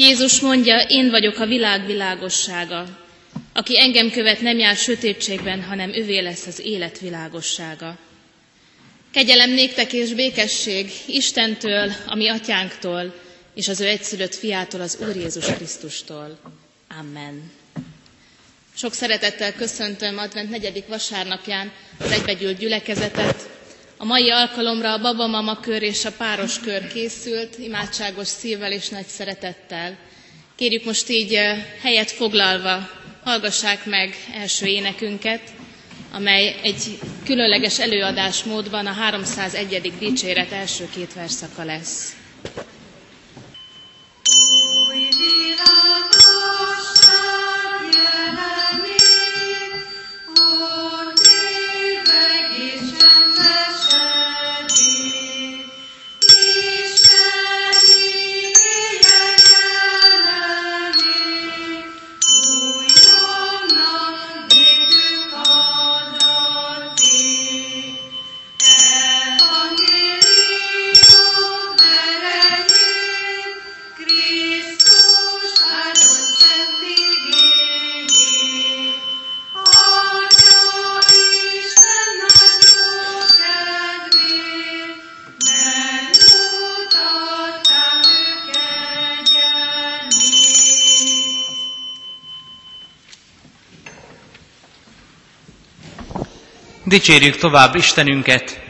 Jézus mondja, én vagyok a világ világossága. Aki engem követ, nem jár sötétségben, hanem övé lesz az élet világossága. Kegyelem néktek és békesség Istentől, a mi atyánktól, és az ő egyszülött fiától, az Úr Jézus Krisztustól. Amen. Sok szeretettel köszöntöm Advent negyedik vasárnapján az egybegyűlt gyülekezetet. A mai alkalomra a babamama kör és a páros kör készült, imádságos szívvel és nagy szeretettel. Kérjük most így eh, helyet foglalva, hallgassák meg első énekünket, amely egy különleges előadásmódban a 301. dicséret első két verszaka lesz. Dicsérjük tovább Istenünket,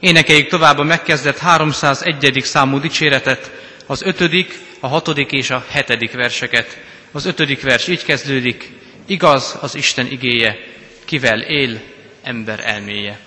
énekeljük tovább a megkezdett 301. számú dicséretet, az ötödik, a hatodik és a hetedik verseket. Az ötödik vers így kezdődik, igaz az Isten igéje, kivel él ember elméje.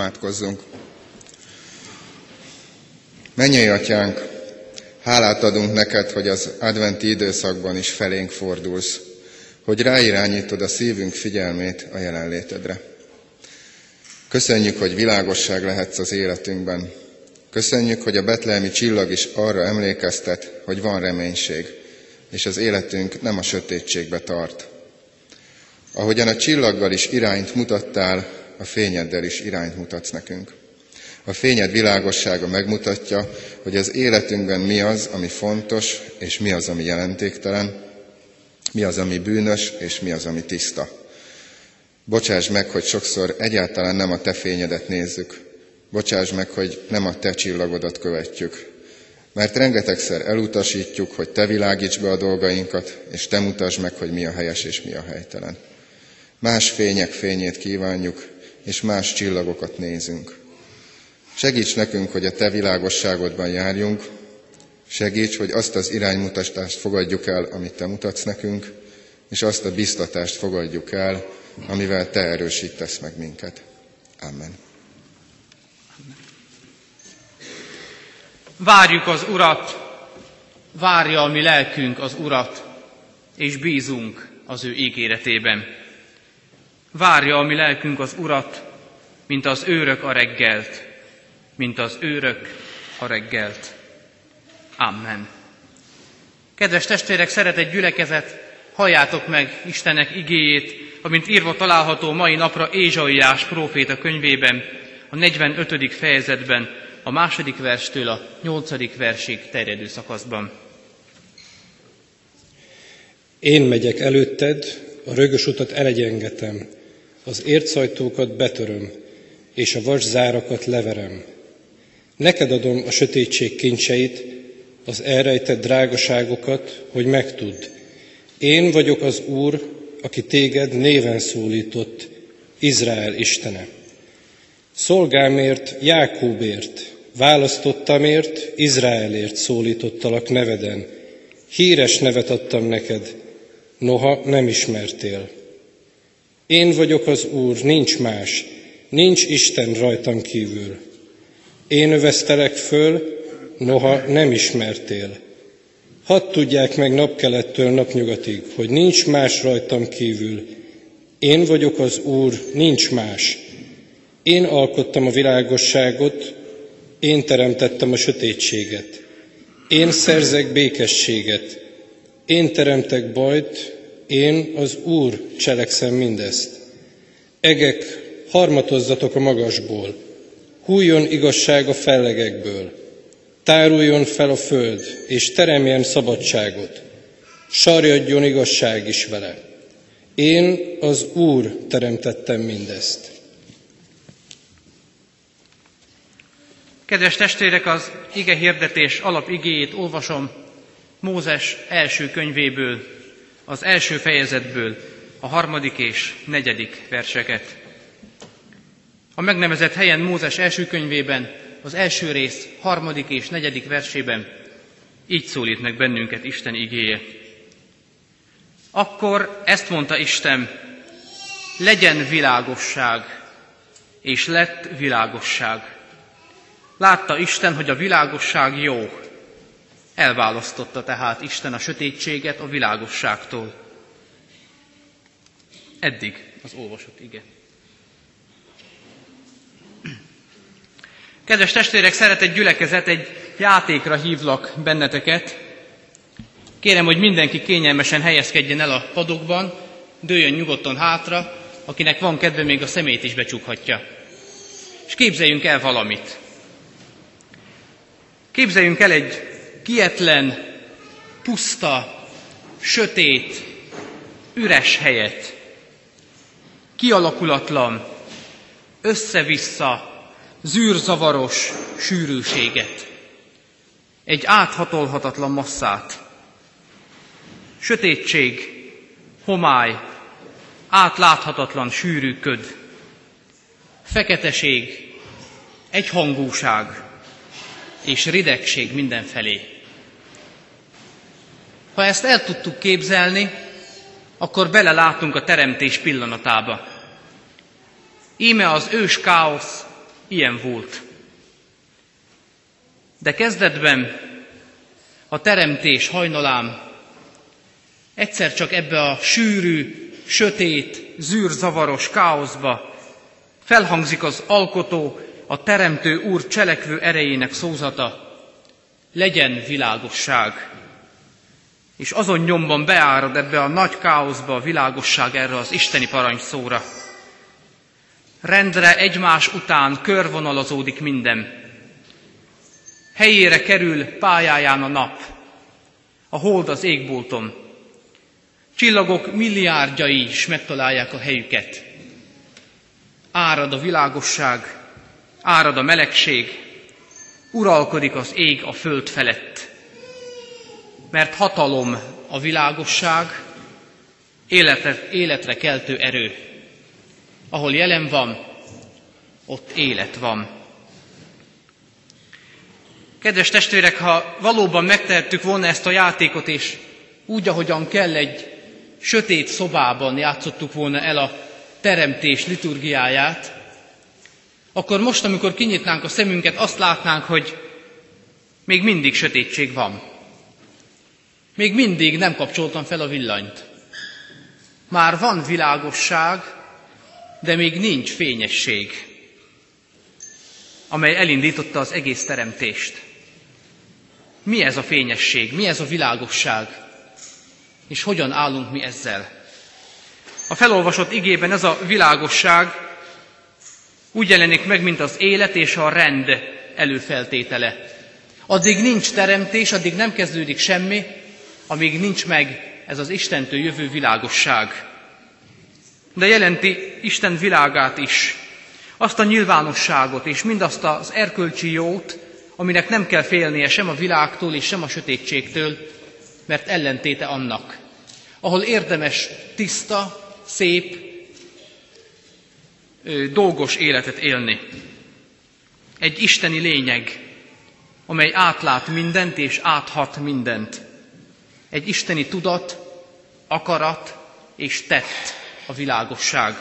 Imádkozzunk! Mennyei atyánk, hálát adunk neked, hogy az adventi időszakban is felénk fordulsz, hogy ráirányítod a szívünk figyelmét a jelenlétedre. Köszönjük, hogy világosság lehetsz az életünkben. Köszönjük, hogy a betlehemi csillag is arra emlékeztet, hogy van reménység, és az életünk nem a sötétségbe tart. Ahogyan a csillaggal is irányt mutattál, a fényeddel is irányt mutatsz nekünk. A fényed világossága megmutatja, hogy az életünkben mi az, ami fontos, és mi az, ami jelentéktelen, mi az, ami bűnös, és mi az, ami tiszta. Bocsáss meg, hogy sokszor egyáltalán nem a te fényedet nézzük. Bocsáss meg, hogy nem a te csillagodat követjük. Mert rengetegszer elutasítjuk, hogy Te világíts be a dolgainkat, és Te mutasd meg, hogy mi a helyes és mi a helytelen. Más fények fényét kívánjuk, és más csillagokat nézünk. Segíts nekünk, hogy a Te világosságodban járjunk, segíts, hogy azt az iránymutatást fogadjuk el, amit Te mutatsz nekünk, és azt a biztatást fogadjuk el, amivel Te erősítesz meg minket. Amen. Várjuk az Urat, várja a mi lelkünk az Urat, és bízunk az ő ígéretében. Várja a mi lelkünk az Urat, mint az őrök a reggelt, mint az őrök a reggelt. Amen. Kedves testvérek, szeretett gyülekezet, halljátok meg Istenek igéjét, amint írva található mai napra Ézsaiás próféta könyvében, a 45. fejezetben, a második verstől a nyolcadik versig terjedő szakaszban. Én megyek előtted, a rögös utat elegyengetem, az ércajtókat betöröm, és a vas zárakat leverem. Neked adom a sötétség kincseit, az elrejtett drágaságokat, hogy megtudd. Én vagyok az Úr, aki téged néven szólított, Izrael Istene. Szolgámért, Jákóbért, választottamért, Izraelért szólítottalak neveden. Híres nevet adtam neked, noha nem ismertél. Én vagyok az Úr, nincs más, nincs Isten rajtam kívül. Én öveztelek föl, noha nem ismertél. Hadd tudják meg napkelettől napnyugatig, hogy nincs más rajtam kívül. Én vagyok az Úr, nincs más. Én alkottam a világosságot, én teremtettem a sötétséget. Én szerzek békességet. Én teremtek bajt, én az Úr cselekszem mindezt. Egek, harmatozzatok a magasból, hújjon igazság a fellegekből, táruljon fel a föld, és teremjen szabadságot, sarjadjon igazság is vele. Én az Úr teremtettem mindezt. Kedves testvérek, az ige hirdetés alapigéjét olvasom Mózes első könyvéből, az első fejezetből, a harmadik és negyedik verseket. A megnevezett helyen Mózes első könyvében, az első rész harmadik és negyedik versében így szólít meg bennünket Isten igéje. Akkor ezt mondta Isten, legyen világosság, és lett világosság. Látta Isten, hogy a világosság jó. Elválasztotta tehát Isten a sötétséget a világosságtól. Eddig az olvasott ige. Kedves testvérek, szeretett gyülekezet, egy játékra hívlak benneteket. Kérem, hogy mindenki kényelmesen helyezkedjen el a padokban, dőjön nyugodtan hátra, akinek van kedve, még a szemét is becsukhatja. És képzeljünk el valamit. Képzeljünk el egy kietlen, puszta, sötét, üres helyet. Kialakulatlan, össze-vissza, zűrzavaros sűrűséget. Egy áthatolhatatlan masszát. Sötétség, homály, átláthatatlan sűrű köd. Feketeség, egyhangúság, és ridegség mindenfelé. Ha ezt el tudtuk képzelni, akkor belelátunk a teremtés pillanatába. Íme az ős káosz ilyen volt. De kezdetben a teremtés hajnalám egyszer csak ebbe a sűrű, sötét, zűrzavaros káoszba felhangzik az alkotó a Teremtő Úr cselekvő erejének szózata, legyen világosság. És azon nyomban beárad ebbe a nagy káoszba a világosság erre az isteni parancsszóra. Rendre egymás után körvonalazódik minden. Helyére kerül pályáján a nap, a hold az égbolton. Csillagok milliárdjai is megtalálják a helyüket. Árad a világosság, árad a melegség, uralkodik az ég a föld felett. Mert hatalom a világosság, életre, életre keltő erő. Ahol jelen van, ott élet van. Kedves testvérek, ha valóban megtehettük volna ezt a játékot, és úgy, ahogyan kell egy sötét szobában játszottuk volna el a teremtés liturgiáját, akkor most, amikor kinyitnánk a szemünket, azt látnánk, hogy még mindig sötétség van. Még mindig nem kapcsoltam fel a villanyt. Már van világosság, de még nincs fényesség, amely elindította az egész teremtést. Mi ez a fényesség? Mi ez a világosság? És hogyan állunk mi ezzel? A felolvasott igében ez a világosság úgy jelenik meg, mint az élet és a rend előfeltétele. Addig nincs teremtés, addig nem kezdődik semmi, amíg nincs meg ez az Istentől jövő világosság. De jelenti Isten világát is, azt a nyilvánosságot és mindazt az erkölcsi jót, aminek nem kell félnie sem a világtól és sem a sötétségtől, mert ellentéte annak. Ahol érdemes tiszta, szép, dolgos életet élni. Egy isteni lényeg, amely átlát mindent és áthat mindent. Egy isteni tudat, akarat és tett a világosság,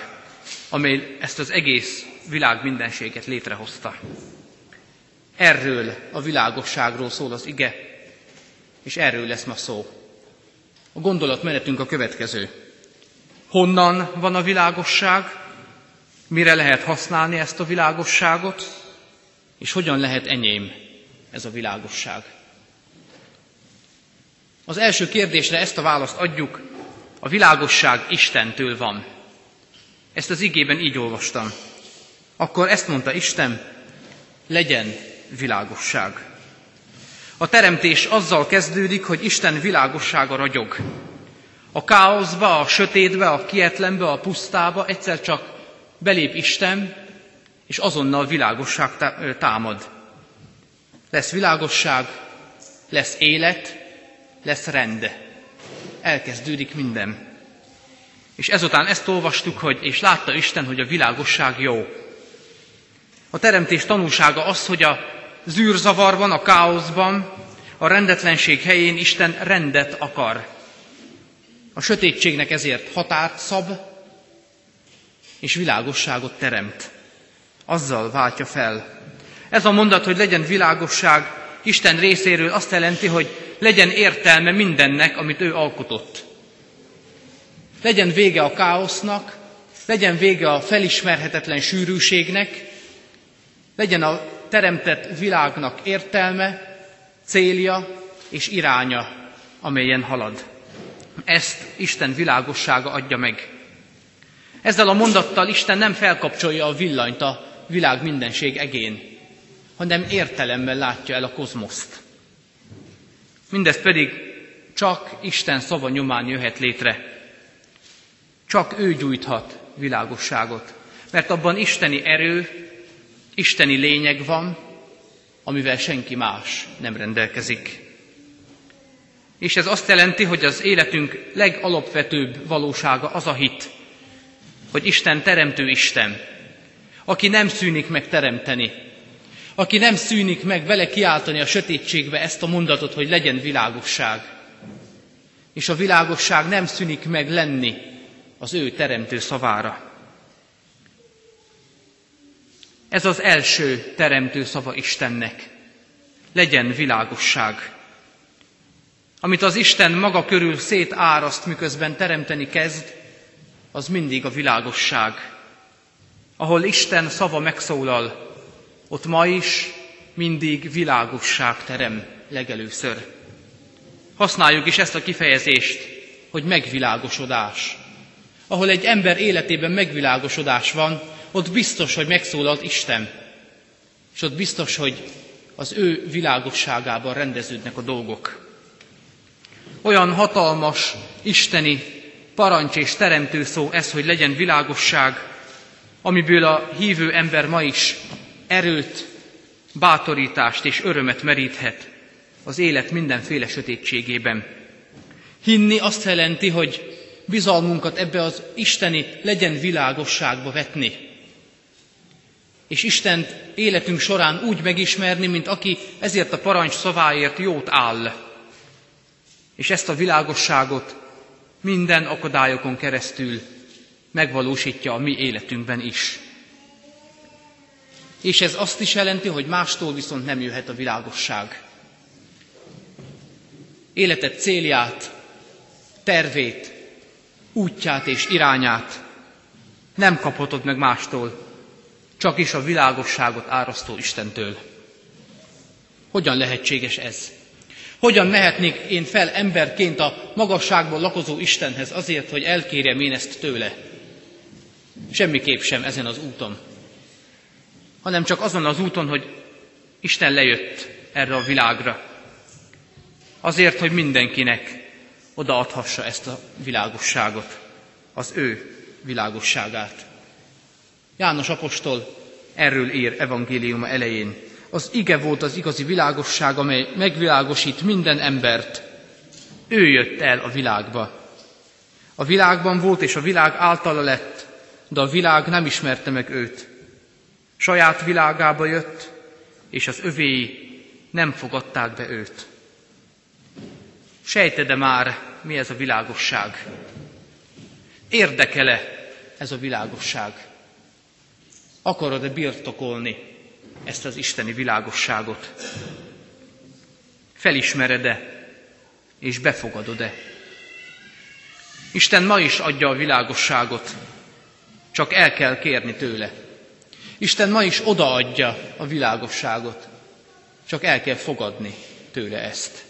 amely ezt az egész világ mindenséget létrehozta. Erről a világosságról szól az ige, és erről lesz ma szó. A gondolatmenetünk a következő. Honnan van a világosság, mire lehet használni ezt a világosságot, és hogyan lehet enyém ez a világosság. Az első kérdésre ezt a választ adjuk, a világosság Istentől van. Ezt az igében így olvastam. Akkor ezt mondta Isten, legyen világosság. A teremtés azzal kezdődik, hogy Isten világossága ragyog. A káoszba, a sötétbe, a kietlenbe, a pusztába egyszer csak belép Isten, és azonnal világosság támad. Lesz világosság, lesz élet, lesz rend. Elkezdődik minden. És ezután ezt olvastuk, hogy és látta Isten, hogy a világosság jó. A teremtés tanúsága az, hogy a zűrzavarban, a káoszban, a rendetlenség helyén Isten rendet akar. A sötétségnek ezért határt szab, és világosságot teremt. Azzal váltja fel. Ez a mondat, hogy legyen világosság, Isten részéről azt jelenti, hogy legyen értelme mindennek, amit ő alkotott. Legyen vége a káosznak, legyen vége a felismerhetetlen sűrűségnek, legyen a teremtett világnak értelme, célja és iránya, amelyen halad. Ezt Isten világossága adja meg. Ezzel a mondattal Isten nem felkapcsolja a villanyt a világ mindenség egén, hanem értelemmel látja el a kozmoszt. Mindez pedig csak Isten szava nyomán jöhet létre. Csak ő gyújthat világosságot, mert abban isteni erő, isteni lényeg van, amivel senki más nem rendelkezik. És ez azt jelenti, hogy az életünk legalapvetőbb valósága az a hit, hogy Isten teremtő Isten, aki nem szűnik meg teremteni, aki nem szűnik meg vele kiáltani a sötétségbe ezt a mondatot, hogy legyen világosság. És a világosság nem szűnik meg lenni az ő teremtő szavára. Ez az első teremtő szava Istennek. Legyen világosság. Amit az Isten maga körül szétáraszt, miközben teremteni kezd, az mindig a világosság. Ahol Isten szava megszólal, ott ma is mindig világosság terem legelőször. Használjuk is ezt a kifejezést, hogy megvilágosodás. Ahol egy ember életében megvilágosodás van, ott biztos, hogy megszólalt Isten. És ott biztos, hogy az ő világosságában rendeződnek a dolgok. Olyan hatalmas, isteni parancs és teremtő szó ez, hogy legyen világosság, amiből a hívő ember ma is erőt, bátorítást és örömet meríthet az élet mindenféle sötétségében. Hinni azt jelenti, hogy bizalmunkat ebbe az isteni legyen világosságba vetni. És Istent életünk során úgy megismerni, mint aki ezért a parancs szaváért jót áll. És ezt a világosságot minden akadályokon keresztül megvalósítja a mi életünkben is. És ez azt is jelenti, hogy mástól viszont nem jöhet a világosság. Életed célját, tervét, útját és irányát nem kaphatod meg mástól, csak is a világosságot árasztó Istentől. Hogyan lehetséges ez? Hogyan mehetnék én fel emberként a magasságból lakozó Istenhez azért, hogy elkérjem én ezt tőle? Semmiképp sem ezen az úton, hanem csak azon az úton, hogy Isten lejött erre a világra. Azért, hogy mindenkinek odaadhassa ezt a világosságot, az ő világosságát. János apostol erről ír evangéliuma elején. Az ige volt az igazi világosság, amely megvilágosít minden embert. Ő jött el a világba. A világban volt, és a világ általa lett, de a világ nem ismerte meg őt. Saját világába jött, és az övéi nem fogadták be őt. Sejted-e már, mi ez a világosság? Érdekele ez a világosság? Akarod-e birtokolni ezt az isteni világosságot? Felismered-e és befogadod-e? Isten ma is adja a világosságot, csak el kell kérni tőle. Isten ma is odaadja a világosságot, csak el kell fogadni tőle ezt.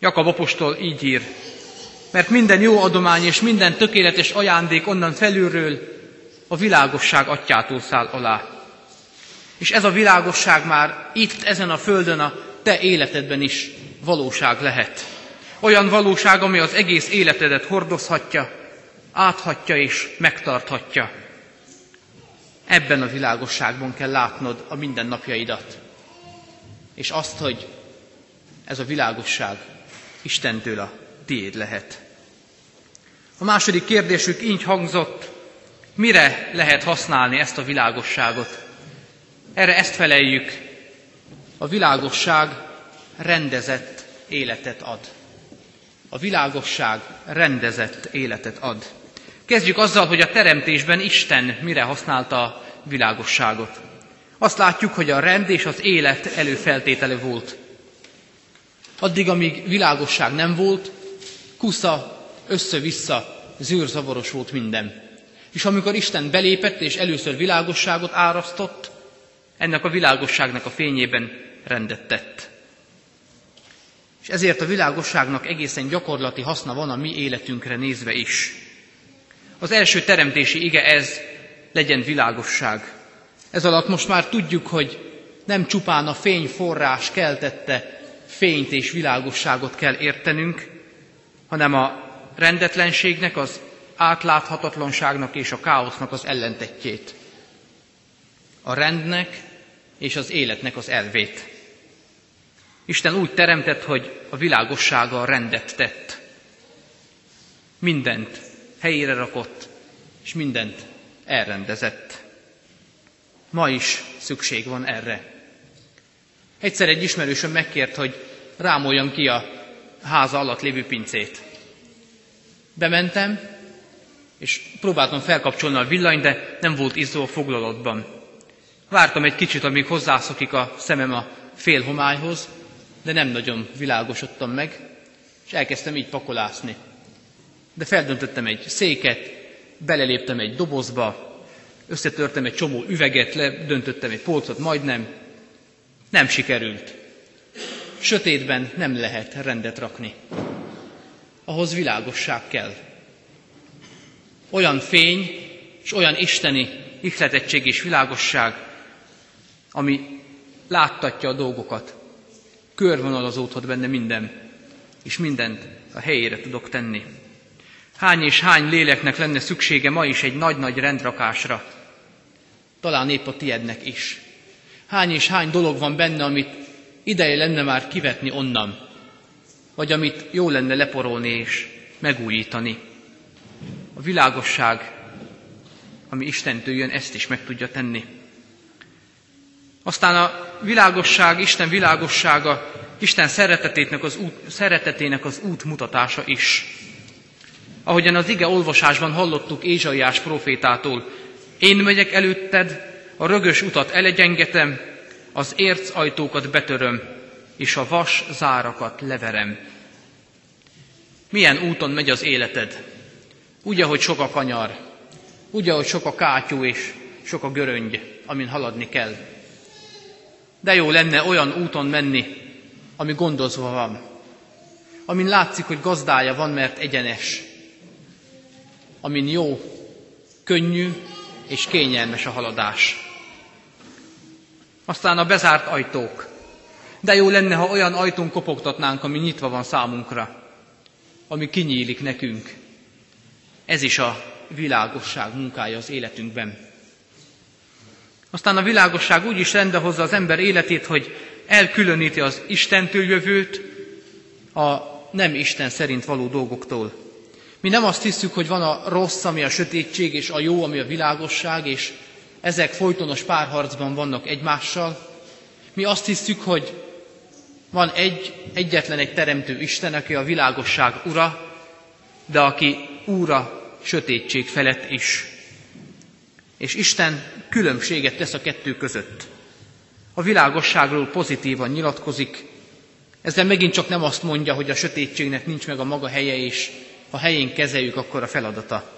Jakab apostol így ír, mert minden jó adomány és minden tökéletes ajándék onnan felülről a világosság atyától száll alá. És ez a világosság már itt, ezen a földön, a te életedben is valóság lehet. Olyan valóság, ami az egész életedet hordozhatja, áthatja és megtarthatja. Ebben a világosságban kell látnod a mindennapjaidat. És azt, hogy ez a világosság Istentől a tiéd lehet. A második kérdésük így hangzott, mire lehet használni ezt a világosságot? Erre ezt feleljük, a világosság rendezett életet ad. A világosság rendezett életet ad. Kezdjük azzal, hogy a teremtésben Isten mire használta a világosságot. Azt látjuk, hogy a rend és az élet előfeltétele volt. Addig, amíg világosság nem volt, kusza, össze-vissza, zűrzavaros volt minden. És amikor Isten belépett és először világosságot árasztott, ennek a világosságnak a fényében rendet tett. És ezért a világosságnak egészen gyakorlati haszna van a mi életünkre nézve is. Az első teremtési ige ez, legyen világosság. Ez alatt most már tudjuk, hogy nem csupán a fény forrás keltette fényt és világosságot kell értenünk, hanem a rendetlenségnek, az átláthatatlanságnak és a káosznak az ellentetjét. A rendnek és az életnek az elvét. Isten úgy teremtett, hogy a világossággal rendet tett. Mindent helyére rakott, és mindent elrendezett. Ma is szükség van erre. Egyszer egy ismerősöm megkért, hogy rámoljam ki a háza alatt lévő pincét. Bementem, és próbáltam felkapcsolni a villany, de nem volt izzó a foglalatban. Vártam egy kicsit, amíg hozzászokik a szemem a fél homályhoz, de nem nagyon világosodtam meg, és elkezdtem így pakolászni. De feldöntöttem egy széket, beleléptem egy dobozba, összetörtem egy csomó üveget, ledöntöttem egy polcot, majdnem. Nem sikerült. Sötétben nem lehet rendet rakni. Ahhoz világosság kell. Olyan fény és olyan isteni ihletettség és világosság, ami láttatja a dolgokat. Körvonalazódhat benne minden, és mindent a helyére tudok tenni. Hány és hány léleknek lenne szüksége ma is egy nagy-nagy rendrakásra, talán épp a tiednek is. Hány és hány dolog van benne, amit ideje lenne már kivetni onnan, vagy amit jó lenne leporolni és megújítani. A világosság, ami Istentől jön, ezt is meg tudja tenni. Aztán a világosság, Isten világossága, Isten szeretetének az út, szeretetének az útmutatása is. Ahogyan az ige olvasásban hallottuk Ézsaiás profétától, én megyek előtted, a rögös utat elegyengetem, az érc ajtókat betöröm, és a vas zárakat leverem. Milyen úton megy az életed? Úgy, ahogy sok a kanyar, úgy, ahogy sok a kátyú és sok a göröngy, amin haladni kell. De jó lenne olyan úton menni, ami gondozva van, amin látszik, hogy gazdája van, mert egyenes, amin jó, könnyű és kényelmes a haladás. Aztán a bezárt ajtók. De jó lenne, ha olyan ajtón kopogtatnánk, ami nyitva van számunkra, ami kinyílik nekünk. Ez is a világosság munkája az életünkben. Aztán a világosság úgy is rendehozza az ember életét, hogy elkülöníti az Istentől jövőt a nem Isten szerint való dolgoktól. Mi nem azt hiszük, hogy van a rossz, ami a sötétség, és a jó, ami a világosság, és ezek folytonos párharcban vannak egymással. Mi azt hiszük, hogy van egy, egyetlen egy teremtő Isten, aki a világosság ura, de aki úra sötétség felett is. És Isten különbséget tesz a kettő között. A világosságról pozitívan nyilatkozik, ezzel megint csak nem azt mondja, hogy a sötétségnek nincs meg a maga helye, és ha helyén kezeljük, akkor a feladata,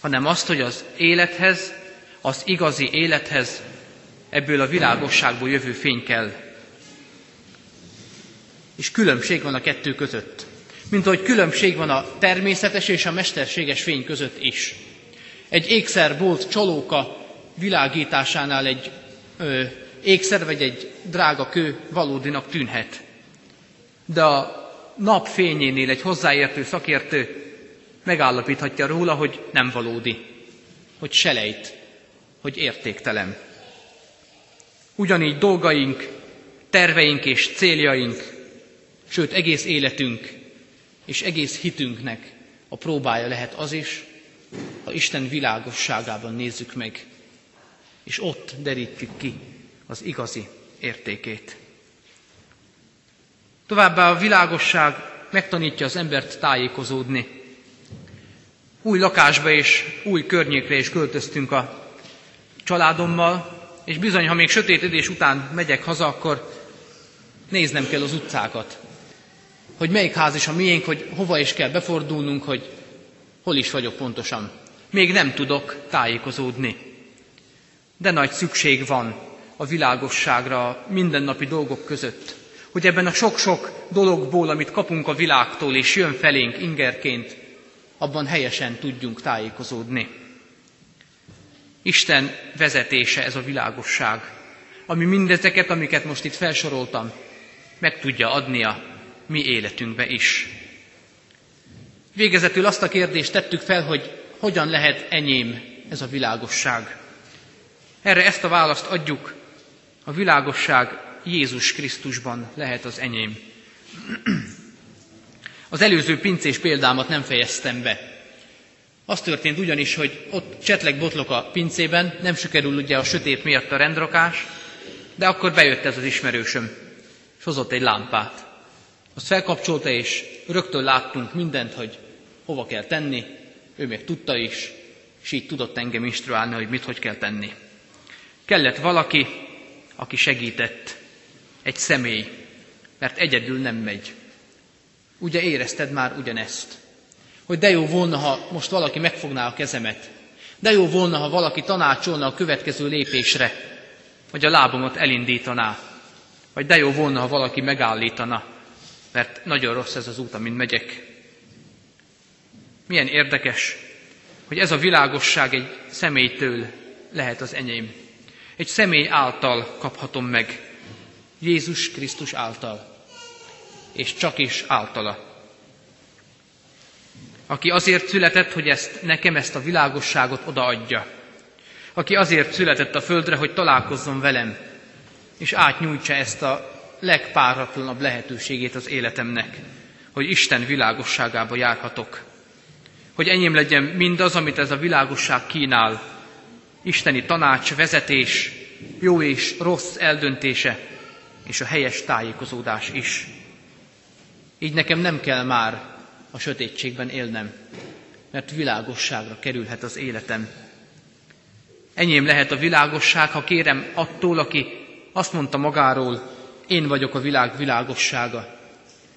hanem azt, hogy az élethez, az igazi élethez ebből a világosságból jövő fény kell. És különbség van a kettő között. Mint ahogy különbség van a természetes és a mesterséges fény között is. Egy ékszerbolt csalóka világításánál egy ö, ékszer vagy egy drága kő valódinak tűnhet. De a napfényénél egy hozzáértő szakértő megállapíthatja róla, hogy nem valódi, hogy selejt, hogy értéktelen. Ugyanígy dolgaink, terveink és céljaink, sőt egész életünk és egész hitünknek a próbája lehet az is, ha Isten világosságában nézzük meg, és ott derítjük ki az igazi értékét. Továbbá a világosság megtanítja az embert tájékozódni. Új lakásba és új környékre is költöztünk a családommal, és bizony, ha még sötétedés után megyek haza, akkor néznem kell az utcákat, hogy melyik ház is a miénk, hogy hova is kell befordulnunk, hogy hol is vagyok pontosan. Még nem tudok tájékozódni. De nagy szükség van a világosságra mindennapi dolgok között, hogy ebben a sok-sok dologból, amit kapunk a világtól és jön felénk ingerként, abban helyesen tudjunk tájékozódni. Isten vezetése ez a világosság, ami mindezeket, amiket most itt felsoroltam, meg tudja adni a mi életünkbe is. Végezetül azt a kérdést tettük fel, hogy hogyan lehet enyém ez a világosság. Erre ezt a választ adjuk, a világosság Jézus Krisztusban lehet az enyém. Az előző pincés példámat nem fejeztem be. Az történt ugyanis, hogy ott csetleg botlok a pincében, nem sikerül ugye a sötét miatt a rendrakás, de akkor bejött ez az ismerősöm, és hozott egy lámpát. Azt felkapcsolta, és rögtön láttunk mindent, hogy hova kell tenni, ő még tudta is, és így tudott engem instruálni, hogy mit hogy kell tenni. Kellett valaki, aki segített, egy személy, mert egyedül nem megy. Ugye érezted már ugyanezt, hogy de jó volna, ha most valaki megfogná a kezemet, de jó volna, ha valaki tanácsolna a következő lépésre, vagy a lábomat elindítaná, vagy de jó volna, ha valaki megállítana, mert nagyon rossz ez az út, amin megyek. Milyen érdekes, hogy ez a világosság egy személytől lehet az enyém. Egy személy által kaphatom meg, Jézus Krisztus által, és csak is általa. Aki azért született, hogy ezt nekem ezt a világosságot odaadja. Aki azért született a földre, hogy találkozzon velem, és átnyújtsa ezt a legpáratlanabb lehetőségét az életemnek, hogy Isten világosságába járhatok. Hogy enyém legyen mindaz, amit ez a világosság kínál, isteni tanács, vezetés, jó és rossz eldöntése, és a helyes tájékozódás is. Így nekem nem kell már a sötétségben élnem, mert világosságra kerülhet az életem. Enyém lehet a világosság, ha kérem attól, aki azt mondta magáról, én vagyok a világ világossága.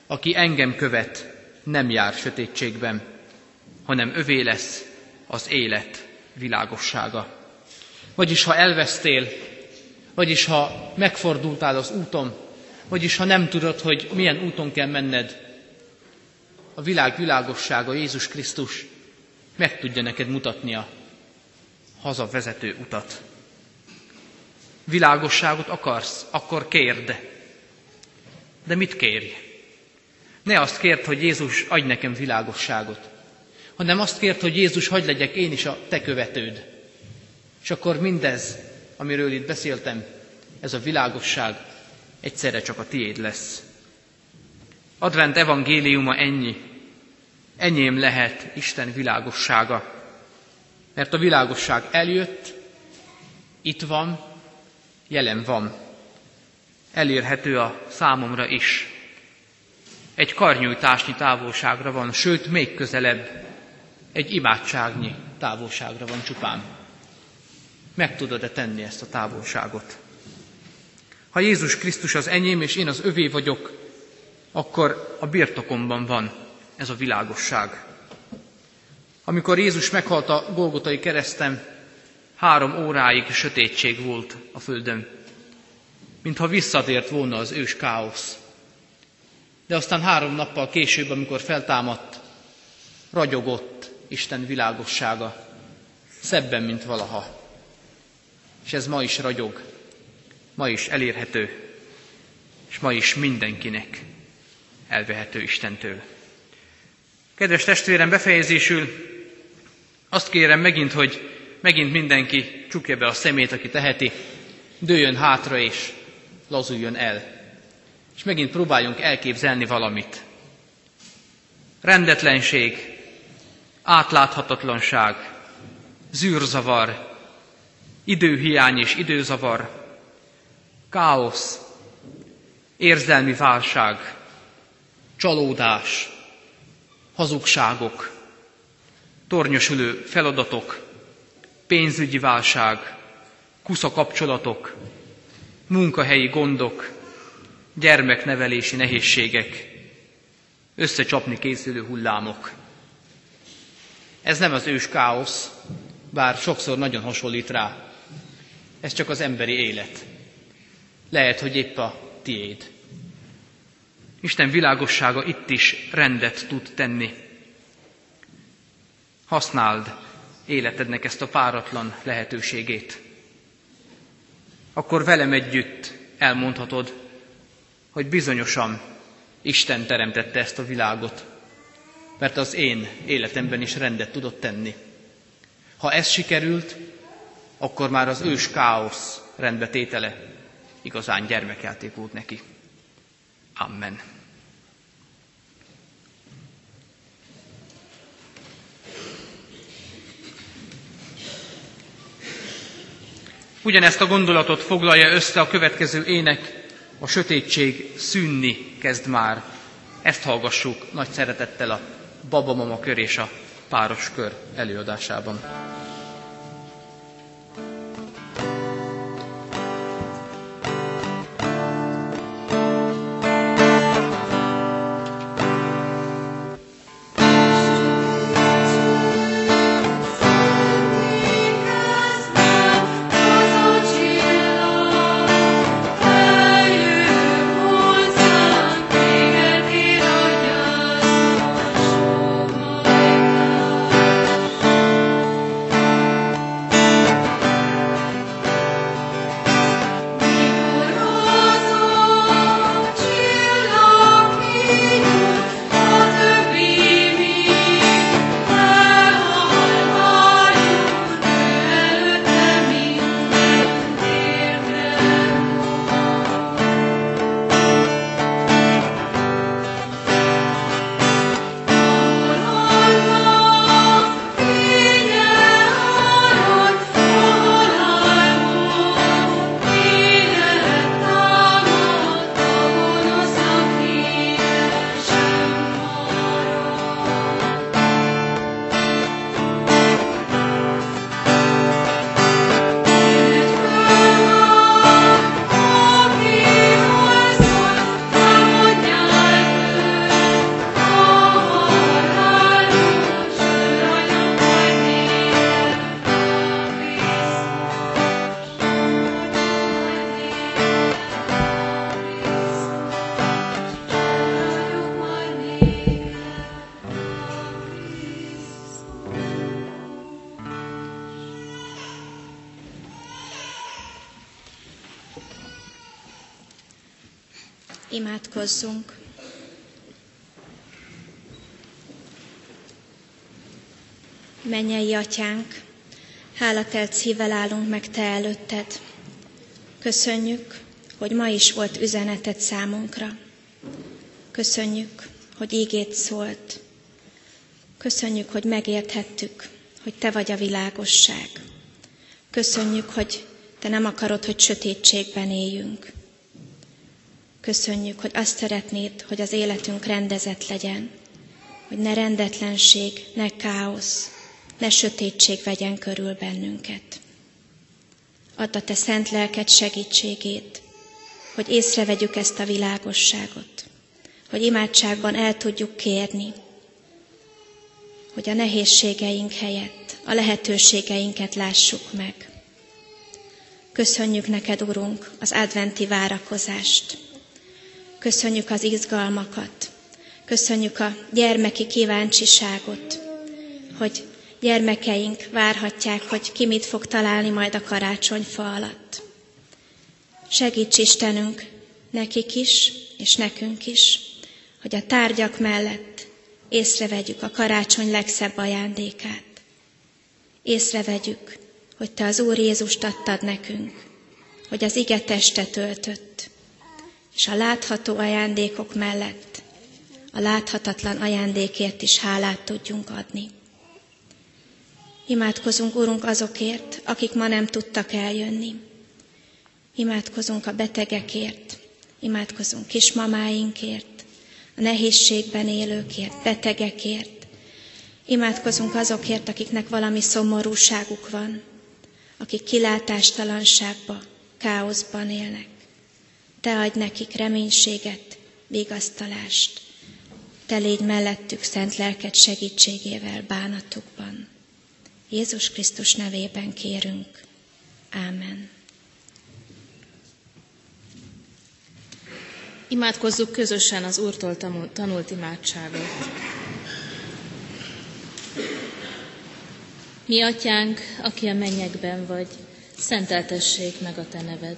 Aki engem követ, nem jár sötétségben, hanem övé lesz az élet világossága. Vagyis ha elvesztél, vagyis ha megfordultál az úton, vagyis ha nem tudod, hogy milyen úton kell menned, a világ világossága, Jézus Krisztus meg tudja neked mutatni a hazavezető utat. Világosságot akarsz, akkor kérd. De mit kérj? Ne azt kért, hogy Jézus adj nekem világosságot, hanem azt kért, hogy Jézus hagy legyek én is a te követőd. És akkor mindez, amiről itt beszéltem, ez a világosság egyszerre csak a tiéd lesz. Advent evangéliuma ennyi. Enyém lehet Isten világossága. Mert a világosság eljött, itt van, jelen van. Elérhető a számomra is. Egy karnyújtásnyi távolságra van, sőt, még közelebb, egy imádságnyi távolságra van csupán. Meg tudod-e tenni ezt a távolságot? Ha Jézus Krisztus az enyém, és én az övé vagyok, akkor a birtokomban van ez a világosság. Amikor Jézus meghalt a Golgotai kereszten, három óráig sötétség volt a földön, mintha visszatért volna az ős káosz. De aztán három nappal később, amikor feltámadt, ragyogott Isten világossága, szebben, mint valaha. És ez ma is ragyog, ma is elérhető, és ma is mindenkinek elvehető Istentől. Kedves testvérem, befejezésül azt kérem megint, hogy megint mindenki csukja be a szemét, aki teheti, dőjön hátra és lazuljon el. És megint próbáljunk elképzelni valamit. Rendetlenség, átláthatatlanság, zűrzavar, időhiány és időzavar, káosz, érzelmi válság, csalódás, hazugságok, tornyosulő feladatok, pénzügyi válság, kusza kapcsolatok, munkahelyi gondok, gyermeknevelési nehézségek, összecsapni készülő hullámok. Ez nem az ős káosz, bár sokszor nagyon hasonlít rá. Ez csak az emberi élet. Lehet, hogy épp a tiéd. Isten világossága itt is rendet tud tenni. Használd életednek ezt a páratlan lehetőségét. Akkor velem együtt elmondhatod, hogy bizonyosan Isten teremtette ezt a világot, mert az én életemben is rendet tudott tenni. Ha ez sikerült, akkor már az ős káosz rendbetétele igazán gyermekjáték volt neki. Amen. Ugyanezt a gondolatot foglalja össze a következő ének, a sötétség szűnni kezd már. Ezt hallgassuk nagy szeretettel a babamama kör és a páros kör előadásában. Imádkozzunk! Mennyei atyánk, hálatelt szívvel állunk meg Te előtted. Köszönjük, hogy ma is volt üzeneted számunkra. Köszönjük, hogy ígét szólt. Köszönjük, hogy megérthettük, hogy Te vagy a világosság. Köszönjük, hogy Te nem akarod, hogy sötétségben éljünk. Köszönjük, hogy azt szeretnéd, hogy az életünk rendezett legyen, hogy ne rendetlenség, ne káosz, ne sötétség vegyen körül bennünket. Add a Te szent lelked segítségét, hogy észrevegyük ezt a világosságot, hogy imádságban el tudjuk kérni, hogy a nehézségeink helyett a lehetőségeinket lássuk meg. Köszönjük neked, Urunk, az adventi várakozást. Köszönjük az izgalmakat. Köszönjük a gyermeki kíváncsiságot, hogy gyermekeink várhatják, hogy ki mit fog találni majd a karácsonyfa alatt. Segíts Istenünk nekik is, és nekünk is, hogy a tárgyak mellett észrevegyük a karácsony legszebb ajándékát. Észrevegyük, hogy Te az Úr Jézust adtad nekünk, hogy az ige testet öltött, és a látható ajándékok mellett a láthatatlan ajándékért is hálát tudjunk adni. Imádkozunk, Urunk, azokért, akik ma nem tudtak eljönni. Imádkozunk a betegekért, imádkozunk kismamáinkért, a nehézségben élőkért, betegekért. Imádkozunk azokért, akiknek valami szomorúságuk van, akik kilátástalanságba, káoszban élnek. Te adj nekik reménységet, vigasztalást. Te légy mellettük szent lelked segítségével bánatukban. Jézus Krisztus nevében kérünk. Ámen. Imádkozzuk közösen az Úrtól tanult imádságot. Mi atyánk, aki a mennyekben vagy, szenteltessék meg a te neved.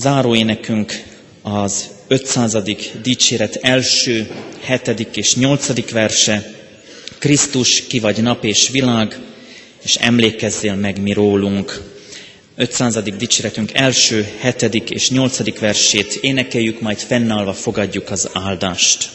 Záróénekünk az 500. dicséret első, hetedik és nyolcadik verse. Krisztus, ki vagy nap és világ, és emlékezzél meg mi rólunk. 500. dicséretünk első, hetedik és nyolcadik versét énekeljük, majd fennállva fogadjuk az áldást.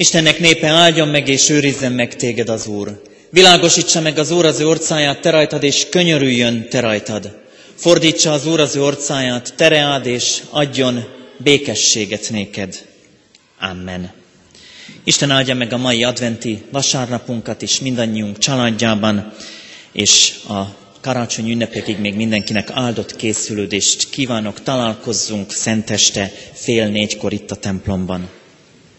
Istennek népe áldjon meg és őrizzen meg téged az Úr. Világosítsa meg az Úr az ő orcáját te rajtad, és könyörüljön te rajtad. Fordítsa az Úr az ő orcáját, tereád, és adjon békességet néked. Amen. Isten áldja meg a mai adventi vasárnapunkat is mindannyiunk családjában, és a karácsony ünnepekig még mindenkinek áldott készülődést kívánok, találkozzunk szenteste fél négykor itt a templomban.